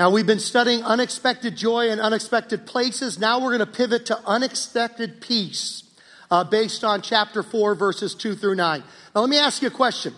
Now, we've been studying unexpected joy and unexpected places. Now we're going to pivot to unexpected peace uh, based on chapter 4, verses 2 through 9. Now, let me ask you a question.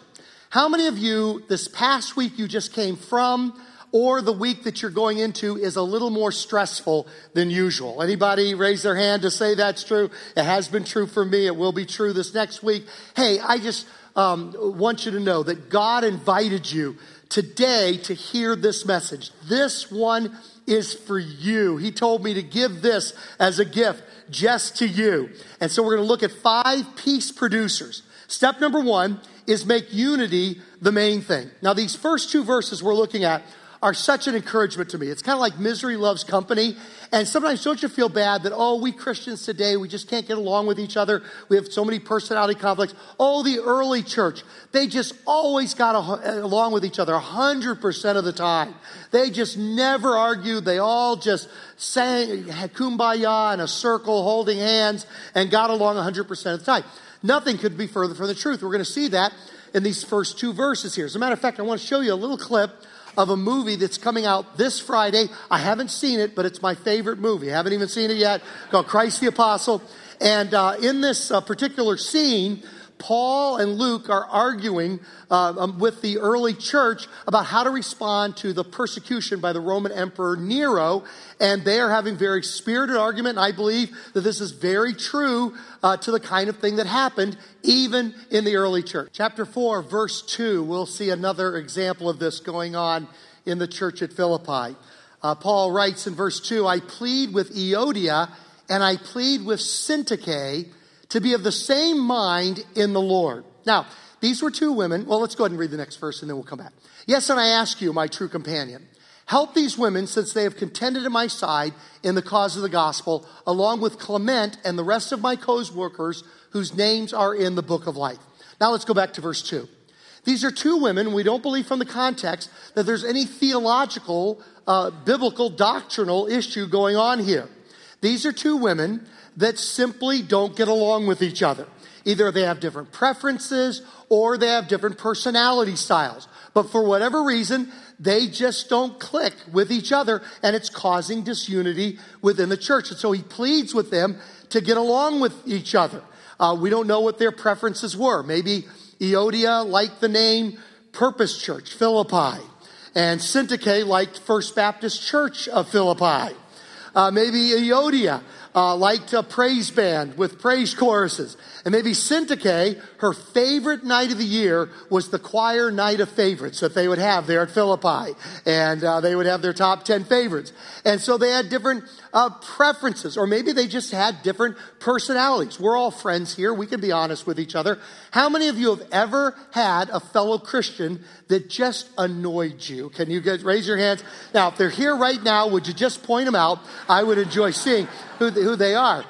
How many of you, this past week you just came from, or the week that you're going into is a little more stressful than usual. Anybody raise their hand to say that's true? It has been true for me. It will be true this next week. Hey, I just um, want you to know that God invited you today to hear this message. This one is for you. He told me to give this as a gift just to you. And so we're going to look at five peace producers. Step number one is make unity the main thing. Now, these first two verses we're looking at are such an encouragement to me. It's kind of like misery loves company. And sometimes don't you feel bad that, oh, we Christians today, we just can't get along with each other. We have so many personality conflicts. Oh, the early church, they just always got along with each other 100% of the time. They just never argued. They all just sang, kumbaya in a circle, holding hands, and got along 100% of the time. Nothing could be further from the truth. We're going to see that in these first two verses here. As a matter of fact, I want to show you a little clip of a movie that's coming out this Friday. I haven't seen it, but it's my favorite movie. I haven't even seen it yet, called Christ the Apostle. And uh, in this uh, particular scene, Paul and Luke are arguing uh, um, with the early church about how to respond to the persecution by the Roman Emperor Nero. And they are having very spirited argument. And I believe that this is very true uh, to the kind of thing that happened even in the early church. Chapter 4, verse 2, we'll see another example of this going on in the church at Philippi. Uh, Paul writes in verse 2 I plead with Euodia and I plead with Syntyche to be of the same mind in the Lord. Now, these were two women. Well, let's go ahead and read the next verse and then we'll come back. Yes, and I ask you, my true companion, help these women since they have contended at my side in the cause of the gospel, along with Clement and the rest of my co-workers whose names are in the book of life. Now let's go back to verse 2. These are two women. We don't believe from the context that there's any theological, uh, biblical, doctrinal issue going on here. These are two women that simply don't get along with each other. Either they have different preferences or they have different personality styles. But for whatever reason, they just don't click with each other and it's causing disunity within the church. And so he pleads with them to get along with each other. Uh, we don't know what their preferences were. Maybe Euodia liked the name Purpose Church, Philippi, and Syntyche liked First Baptist Church of Philippi. Uh, maybe Euodia uh, liked a praise band with praise choruses. And maybe Syntyche, her favorite night of the year was the choir night of favorites that they would have there at Philippi. And uh, they would have their top 10 favorites. And so they had different uh, preferences, or maybe they just had different personalities. We're all friends here. We can be honest with each other. How many of you have ever had a fellow Christian that just annoyed you? Can you guys raise your hands? Now, if they're here right now, would you just point them out? I would enjoy seeing who, who they are.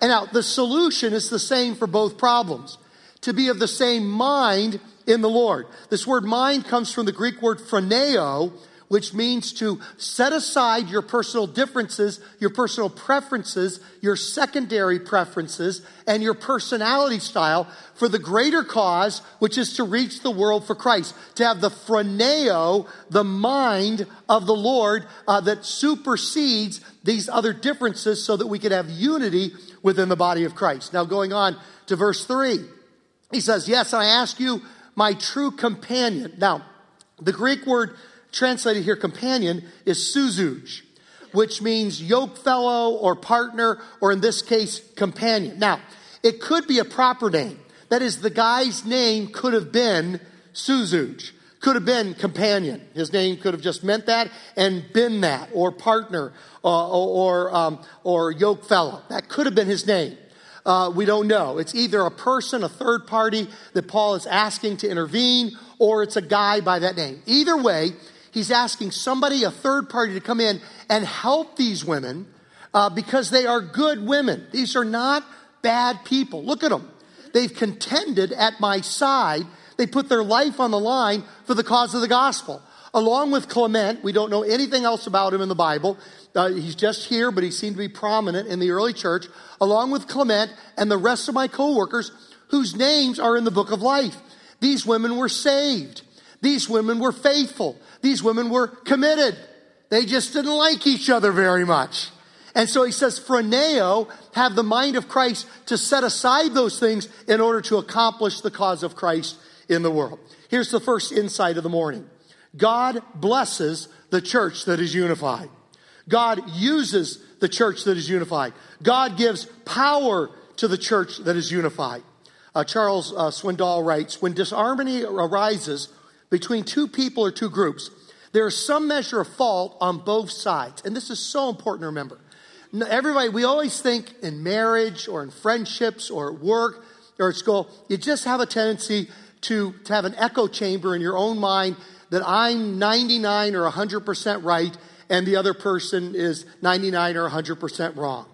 And now the solution is the same for both problems. To be of the same mind in the Lord. This word mind comes from the Greek word phroneo, which means to set aside your personal differences, your personal preferences, your secondary preferences, and your personality style for the greater cause, which is to reach the world for Christ. To have the phroneo, the mind of the Lord uh, that supersedes these other differences so that we could have unity within the body of Christ. Now, going on to verse 3, he says, Yes, I ask you, my true companion. Now, the Greek word translated here, companion, is suzuj, which means yoke fellow or partner, or in this case, companion. Now, it could be a proper name. That is, the guy's name could have been suzuj could have been companion. His name could have just meant that and been that, or partner, uh, or, um, or yoke fellow. That could have been his name. Uh, we don't know. It's either a person, a third party that Paul is asking to intervene, or it's a guy by that name. Either way, he's asking somebody, a third party, to come in and help these women uh, because they are good women. These are not bad people. Look at them. They've contended at my side they put their life on the line for the cause of the gospel. Along with Clement, we don't know anything else about him in the Bible. Uh, he's just here, but he seemed to be prominent in the early church. Along with Clement and the rest of my co-workers, whose names are in the book of life. These women were saved. These women were faithful. These women were committed. They just didn't like each other very much. And so he says, phroneo, have the mind of Christ to set aside those things in order to accomplish the cause of Christ in the world. Here's the first insight of the morning. God blesses the church that is unified. God uses the church that is unified. God gives power to the church that is unified. Uh, Charles uh, Swindoll writes When disharmony arises between two people or two groups, there is some measure of fault on both sides. And this is so important to remember. Everybody, we always think in marriage or in friendships or at work or at school, you just have a tendency to, to have an echo chamber in your own mind that I'm 99 or 100% right and the other person is 99 or 100% wrong.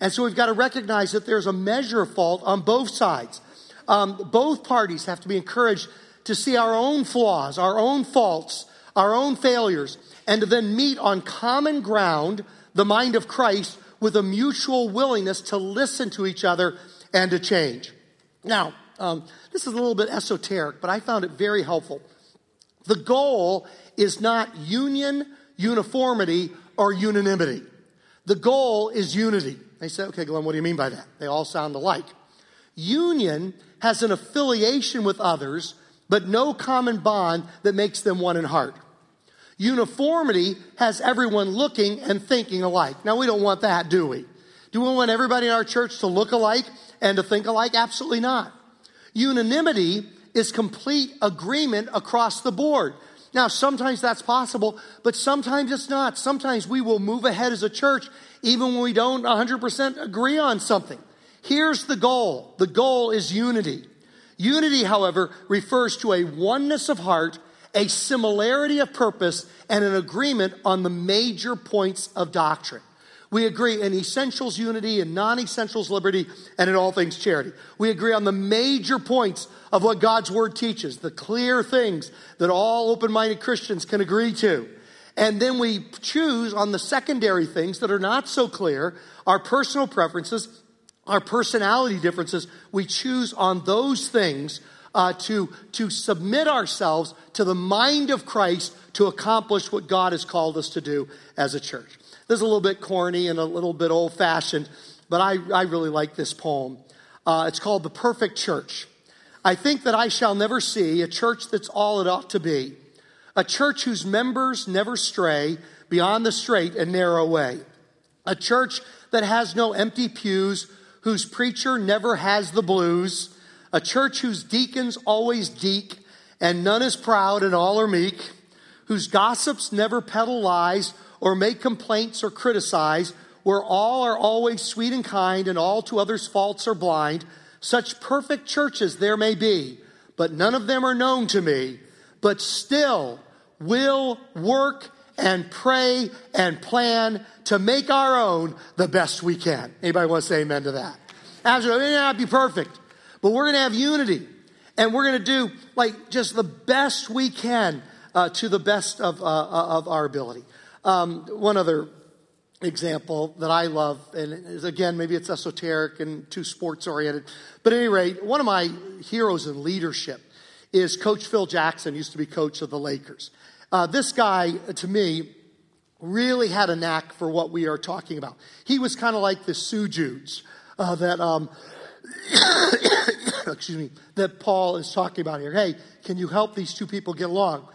And so we've got to recognize that there's a measure of fault on both sides. Um, both parties have to be encouraged to see our own flaws, our own faults, our own failures, and to then meet on common ground the mind of Christ with a mutual willingness to listen to each other and to change. Now, um, this is a little bit esoteric, but I found it very helpful. The goal is not union, uniformity, or unanimity. The goal is unity. They say, okay, Glenn, what do you mean by that? They all sound alike. Union has an affiliation with others, but no common bond that makes them one in heart. Uniformity has everyone looking and thinking alike. Now, we don't want that, do we? Do we want everybody in our church to look alike and to think alike? Absolutely not. Unanimity is complete agreement across the board. Now, sometimes that's possible, but sometimes it's not. Sometimes we will move ahead as a church even when we don't 100% agree on something. Here's the goal the goal is unity. Unity, however, refers to a oneness of heart, a similarity of purpose, and an agreement on the major points of doctrine. We agree in essentials unity, and non essentials liberty, and in all things charity. We agree on the major points of what God's word teaches, the clear things that all open minded Christians can agree to. And then we choose on the secondary things that are not so clear, our personal preferences, our personality differences. We choose on those things uh, to, to submit ourselves to the mind of Christ to accomplish what God has called us to do as a church. This is a little bit corny and a little bit old fashioned, but I, I really like this poem. Uh, it's called The Perfect Church. I think that I shall never see a church that's all it ought to be, a church whose members never stray beyond the straight and narrow way, a church that has no empty pews, whose preacher never has the blues, a church whose deacons always deek, and none is proud and all are meek, whose gossips never peddle lies or make complaints or criticize, where all are always sweet and kind and all to others' faults are blind. Such perfect churches there may be, but none of them are known to me, but still will work and pray and plan to make our own the best we can. Anybody want to say amen to that? Absolutely. It may not be perfect, but we're going to have unity and we're going to do like just the best we can uh, to the best of, uh, of our ability. Um, one other example that I love, and again, maybe it's esoteric and too sports oriented, but at any rate, one of my heroes in leadership is Coach Phil Jackson, used to be coach of the Lakers. Uh, this guy, to me, really had a knack for what we are talking about. He was kind of like the Sujudes uh, that, um, excuse me, that Paul is talking about here. Hey, can you help these two people get along?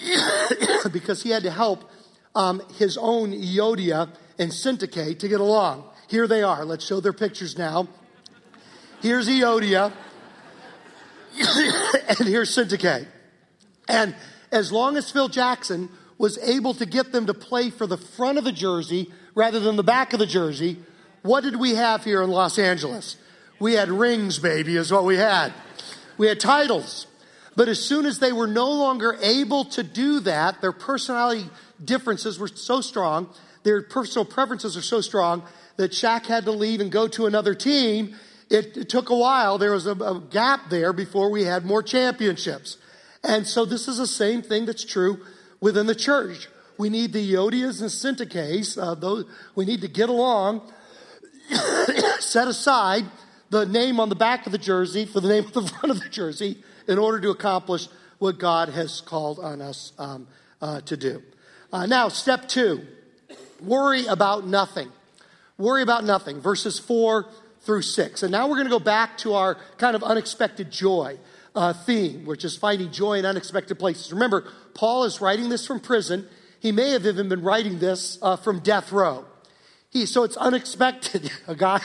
because he had to help um, his own Euodia and Syntyche to get along. Here they are. Let's show their pictures now. Here's Euodia, and here's Syntyche. And as long as Phil Jackson was able to get them to play for the front of the jersey rather than the back of the jersey, what did we have here in Los Angeles? We had rings, baby, is what we had. We had titles. But as soon as they were no longer able to do that, their personality differences were so strong, their personal preferences are so strong that Shaq had to leave and go to another team. It, it took a while. There was a, a, gap there before we had more championships. And so this is the same thing that's true within the church. We need the Euodias and Syntyches. Uh, those, we need to get along, set aside the name on the back of the jersey for the name on the front of the jersey in order to accomplish what God has called on us um, uh, to do. Uh, now, step two worry about nothing. Worry about nothing, verses four through six. And now we're going to go back to our kind of unexpected joy uh, theme, which is finding joy in unexpected places. Remember, Paul is writing this from prison. He may have even been writing this uh, from death row. He, so it's unexpected. A guy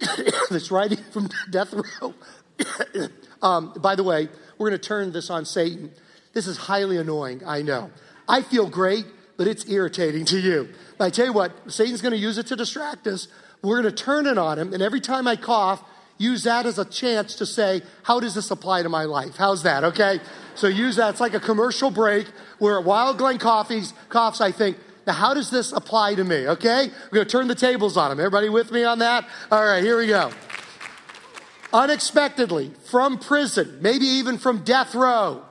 that's writing from death row. um, by the way, we're going to turn this on Satan. This is highly annoying, I know. I feel great, but it's irritating to you. But I tell you what, Satan's going to use it to distract us. We're going to turn it on him, and every time I cough, use that as a chance to say, How does this apply to my life? How's that, okay? So use that. It's like a commercial break where Wild Glen Coffees, coughs, I think, now how does this apply to me, okay? We're going to turn the tables on him. Everybody with me on that? All right, here we go. Unexpectedly, from prison, maybe even from death row,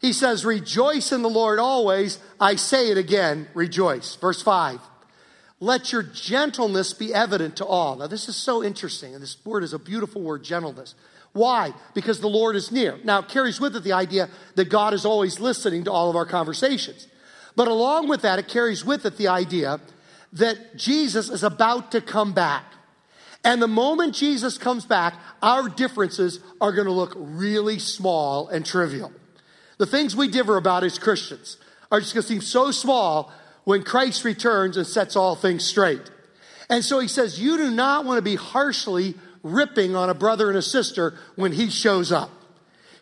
he says, Rejoice in the Lord always. I say it again, rejoice. Verse 5. Let your gentleness be evident to all. Now, this is so interesting, and this word is a beautiful word, gentleness. Why? Because the Lord is near. Now, it carries with it the idea that God is always listening to all of our conversations. But along with that, it carries with it the idea that Jesus is about to come back. And the moment Jesus comes back, our differences are going to look really small and trivial. The things we differ about as Christians are just going to seem so small when Christ returns and sets all things straight. And so he says, You do not want to be harshly ripping on a brother and a sister when he shows up.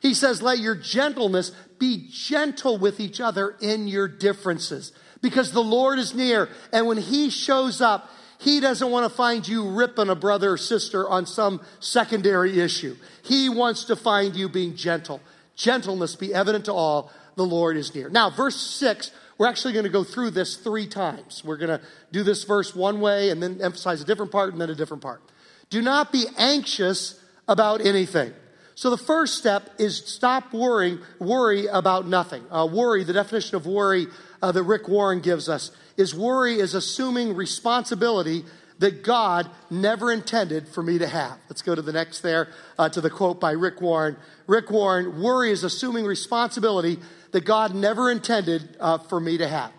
He says, Let your gentleness be gentle with each other in your differences because the Lord is near. And when he shows up, he doesn't want to find you ripping a brother or sister on some secondary issue. He wants to find you being gentle. Gentleness be evident to all. The Lord is near. Now, verse 6 we're actually going to go through this three times. We're going to do this verse one way and then emphasize a different part and then a different part. Do not be anxious about anything. So the first step is stop worrying, worry about nothing. Uh, worry, the definition of worry uh, that Rick Warren gives us is worry is assuming responsibility that God never intended for me to have. Let's go to the next there, uh, to the quote by Rick Warren. Rick Warren, worry is assuming responsibility that God never intended uh, for me to have.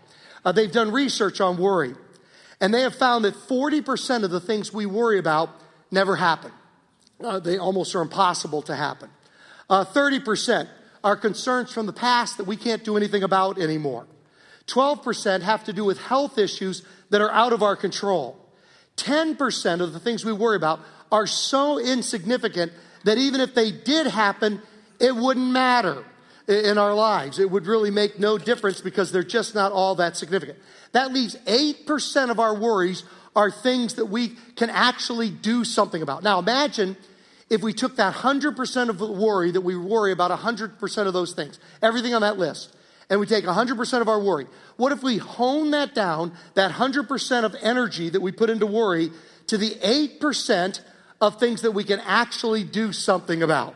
Uh, they've done research on worry, and they have found that 40% of the things we worry about never happen. Uh, they almost are impossible to happen. 30% uh, are concerns from the past that we can't do anything about anymore. 12% have to do with health issues that are out of our control. 10% of the things we worry about are so insignificant that even if they did happen, it wouldn't matter in our lives. It would really make no difference because they're just not all that significant. That leaves 8% of our worries are things that we can actually do something about. Now imagine if we took that 100% of the worry that we worry about 100% of those things, everything on that list, and we take 100% of our worry. What if we hone that down, that 100% of energy that we put into worry, to the 8% of things that we can actually do something about?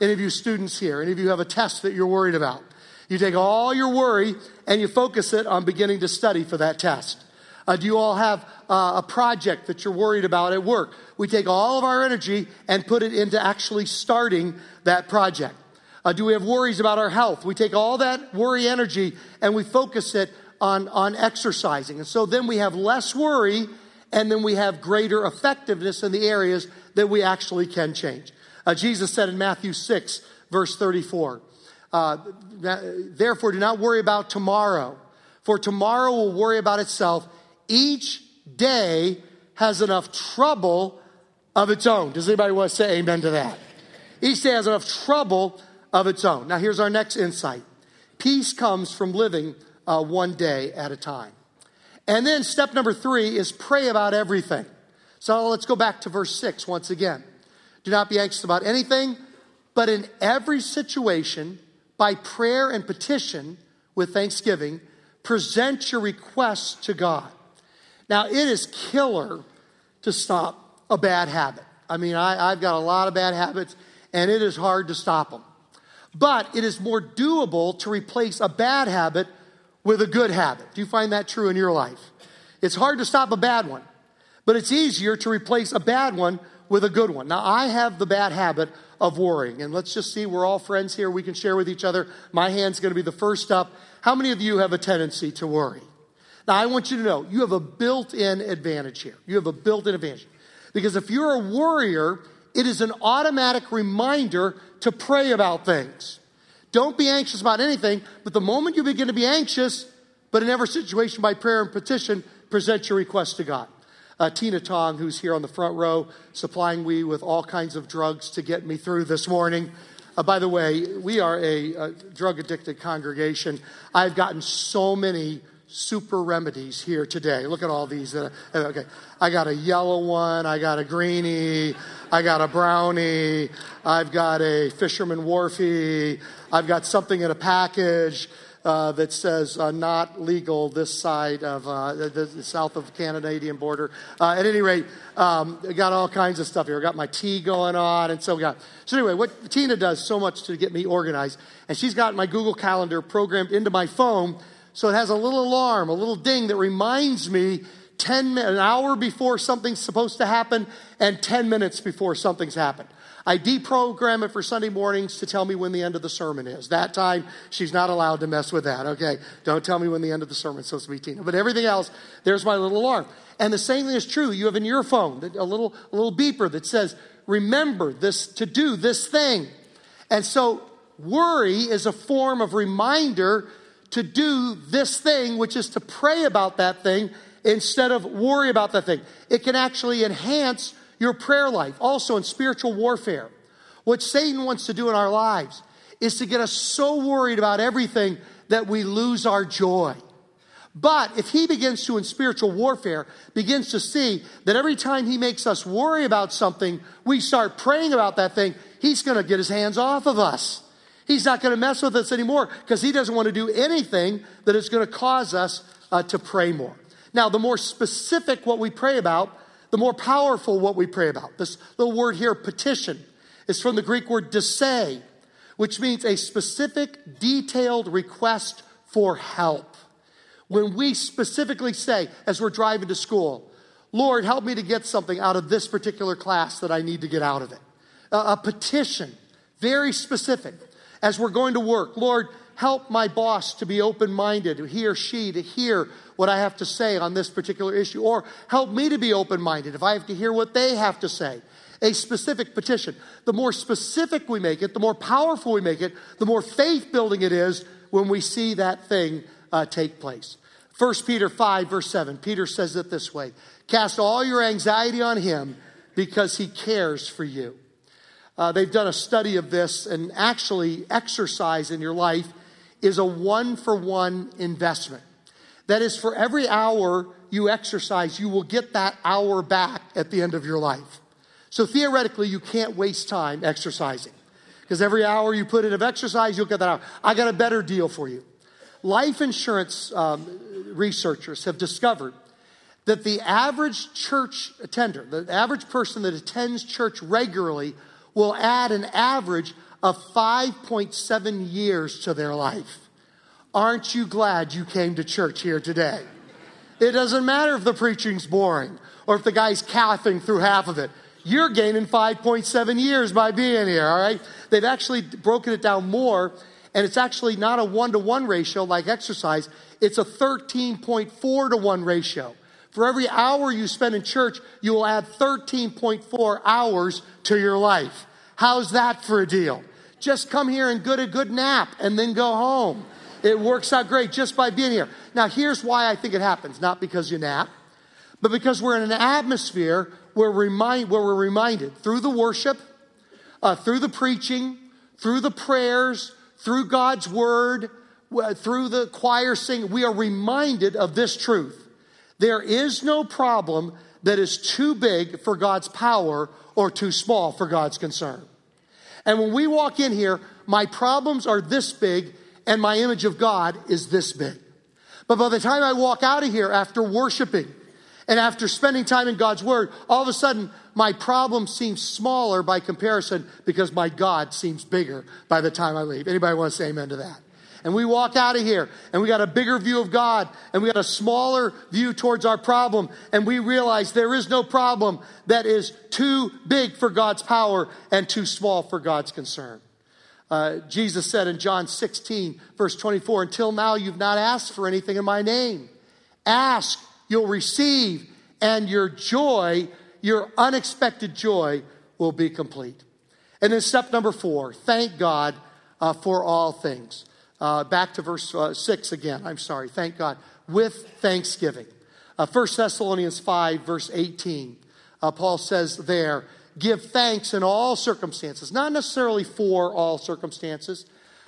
Any of you students here, any of you have a test that you're worried about. You take all your worry and you focus it on beginning to study for that test. Uh, do you all have uh, a project that you're worried about at work? We take all of our energy and put it into actually starting that project. Uh, do we have worries about our health? We take all that worry energy and we focus it on, on exercising. And so then we have less worry and then we have greater effectiveness in the areas that we actually can change. Uh, Jesus said in Matthew 6, verse 34, uh, Therefore, do not worry about tomorrow, for tomorrow will worry about itself. Each day has enough trouble of its own. Does anybody want to say amen to that? Each day has enough trouble of its own. Now, here's our next insight peace comes from living uh, one day at a time. And then step number three is pray about everything. So let's go back to verse six once again. Do not be anxious about anything, but in every situation, by prayer and petition with thanksgiving, present your requests to God. Now, it is killer to stop a bad habit. I mean, I, have got a lot of bad habits, and it is hard to stop them. But it is more doable to replace a bad habit with a good habit. Do you find that true in your life? It's hard to stop a bad one, but it's easier to replace a bad one with a good one. Now, I have the bad habit of worrying, and let's just see, we're all friends here. We can share with each other. My hand's going to be the first up. How many of you have a tendency to worry? Now, I want you to know you have a built in advantage here. You have a built in advantage. Because if you're a worrier, it is an automatic reminder to pray about things. Don't be anxious about anything, but the moment you begin to be anxious, but in every situation by prayer and petition, present your request to God. Uh, Tina Tong, who's here on the front row, supplying me with all kinds of drugs to get me through this morning. Uh, by the way, we are a, a drug addicted congregation. I've gotten so many super remedies here today. Look at all these. Uh, okay, I got a yellow one. I got a greenie. I got a brownie. I've got a fisherman wharfie. I've got something in a package. Uh, that says uh, not legal this side of uh, the, the, south of the Canadian border. Uh, at any rate, um, I got all kinds of stuff here. I got my tea going on, and so we got. So anyway, what Tina does so much to get me organized, and she's got my Google Calendar programmed into my phone so it has a little alarm, a little ding that reminds me 10 an hour before something's supposed to happen and 10 minutes before something's happened. I deprogram it for Sunday mornings to tell me when the end of the sermon is. That time, she's not allowed to mess with that. Okay, don't tell me when the end of the sermon is supposed to be, Tina. But everything else, there's my little alarm. And the same thing is true. You have in your phone a little, a little beeper that says, remember this, to do this thing. And so worry is a form of reminder to do this thing, which is to pray about that thing instead of worry about that thing. It can actually enhance your prayer life. Also, in spiritual warfare, what Satan wants to do in our lives is to get us so worried about everything that we lose our joy. But if he begins to, in spiritual warfare, begins to see that every time he makes us worry about something, we start praying about that thing, he's going to get his hands off of us. He's not going to mess with us anymore because he doesn't want to do anything that is going to cause us uh, to pray more. Now, the more specific what we pray about, the more powerful what we pray about. This little word here, petition, is from the Greek word "desei," which means a specific, detailed request for help. When we specifically say, as we're driving to school, Lord, help me to get something out of this particular class that I need to get out of it. a petition, very specific as we're going to work. Lord, help my boss to be open minded, he or she to hear what I have to say on this particular issue, or help me to be open minded if I have to hear what they have to say. A specific petition. The more specific we make it, the more powerful we make it, the more faith building it is when we see that thing uh, take place. 1 Peter 5, verse 7, Peter says it this way Cast all your anxiety on him because he cares for you. Uh, they've done a study of this, and actually, exercise in your life is a one for one investment. That is, for every hour you exercise, you will get that hour back at the end of your life. So theoretically, you can't waste time exercising because every hour you put in of exercise, you'll get that hour. I got a better deal for you. Life insurance um, researchers have discovered that the average church attender, the average person that attends church regularly, will add an average of 5.7 years to their life. Aren't you glad you came to church here today? It doesn't matter if the preaching's boring or if the guy's coughing through half of it. You're gaining 5.7 years by being here, all right? They've actually broken it down more, and it's actually not a one to one ratio like exercise, it's a 13.4 to 1 ratio. For every hour you spend in church, you will add 13.4 hours to your life. How's that for a deal? Just come here and get a good nap and then go home. It works out great just by being here. Now, here's why I think it happens not because you nap, but because we're in an atmosphere where, remind, where we're reminded through the worship, uh, through the preaching, through the prayers, through God's word, through the choir singing, we are reminded of this truth. There is no problem that is too big for God's power or too small for God's concern. And when we walk in here, my problems are this big and my image of God is this big. But by the time I walk out of here after worshiping and after spending time in God's Word, all of a sudden my problem seems smaller by comparison because my God seems bigger by the time I leave. Anybody want to say amen to that? And we walk out of here and we got a bigger view of God and we got a smaller view towards our problem and we realize there is no problem that is too big for God's power and too small for God's concern. Uh, Jesus said in John 16, verse 24, Until now you've not asked for anything in my name. Ask, you'll receive, and your joy, your unexpected joy, will be complete. And then step number four thank God uh, for all things. Uh, back to verse uh, 6 again. I'm sorry. Thank God. With thanksgiving. Uh, 1 Thessalonians 5, verse 18. Uh, Paul says there, give thanks in all circumstances, not necessarily for all circumstances.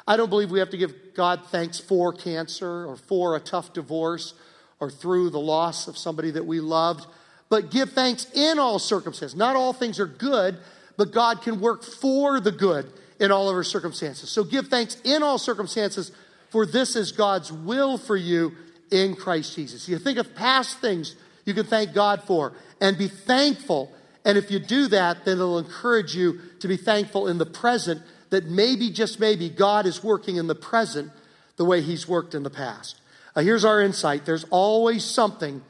I don't believe we have to give God thanks for cancer or for a tough divorce or through the loss of somebody that we loved, but give thanks in all circumstances. Not all things are good, but God can work for the good in all of our circumstances. So give thanks in all circumstances, for this is God's will for you in Christ Jesus. You think of past things you can thank God for and be thankful. And if you do that, then it'll encourage you to be thankful in the present that maybe, just maybe, God is working in the present the way He's worked in the past. Uh, here's our insight there's always something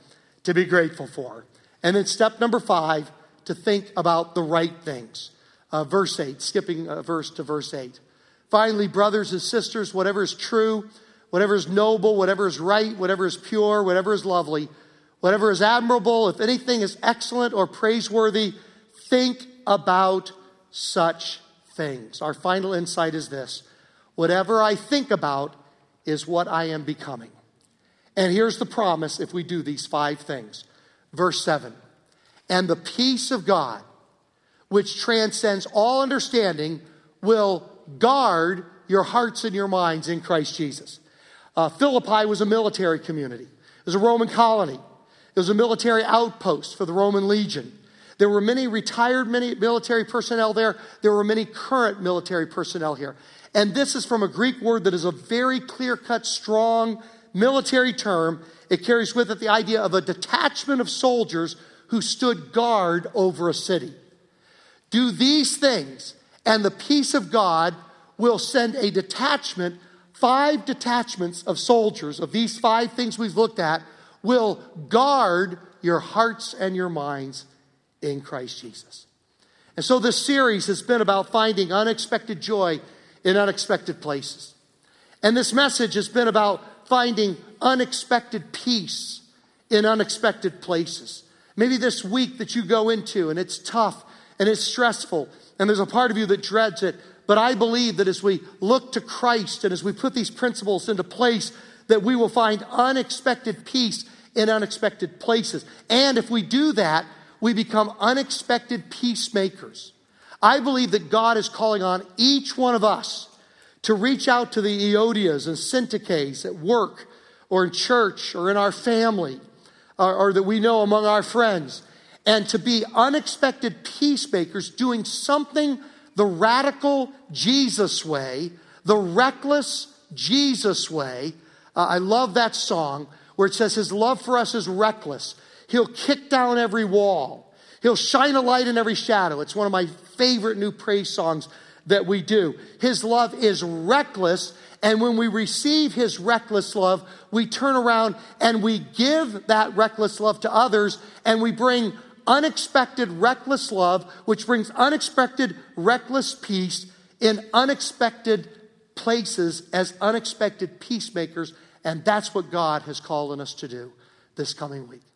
to be grateful for. And then step number five, to think about the right things. Uh, verse 8, skipping a verse to verse 8. Finally, brothers and sisters, whatever is true, whatever is noble, whatever is right, whatever is pure, whatever is lovely, whatever is admirable, if anything is excellent or praiseworthy, think about such things. Our final insight is this whatever I think about is what I am becoming. And here's the promise if we do these five things. Verse 7 And the peace of God which transcends all understanding, will guard your hearts and your minds in Christ Jesus. Uh, Philippi was a military community, it was a Roman colony, it was a military outpost for the Roman legion. There were many retired military personnel there. There were many current military personnel here. And this is from a Greek word that is a very clear cut, strong military term. It carries with it the idea of a detachment of soldiers who stood guard over a city. Do these things, and the peace of God will send a detachment, five detachments of soldiers of these five things we've looked at, will guard your hearts and your minds in Christ Jesus. And so this series has been about finding unexpected joy in unexpected places. And this message has been about finding unexpected peace in unexpected places. Maybe this week that you go into and it's tough and it's stressful, and there's a part of you that dreads it. But I believe that as we look to Christ and as we put these principles into place, that we will find unexpected peace in unexpected places. And if we do that, we become unexpected peacemakers. I believe that God is calling on each one of us to reach out to the Euodias and Syntyches at work or in church or in our family or, or that we know among our friends and to be unexpected peacemakers, doing something the radical Jesus way, the reckless Jesus way. Uh, I love that song where it says his love for us is reckless. He'll kick down every wall. He'll shine a light in every shadow. It's one of my favorite new praise songs that we do. His love is reckless. And when we receive his reckless love, we turn around and we give that reckless love to others and we bring unexpected, reckless love, which brings unexpected, reckless peace in unexpected places as unexpected peacemakers. And that's what God has called on us to do this coming week.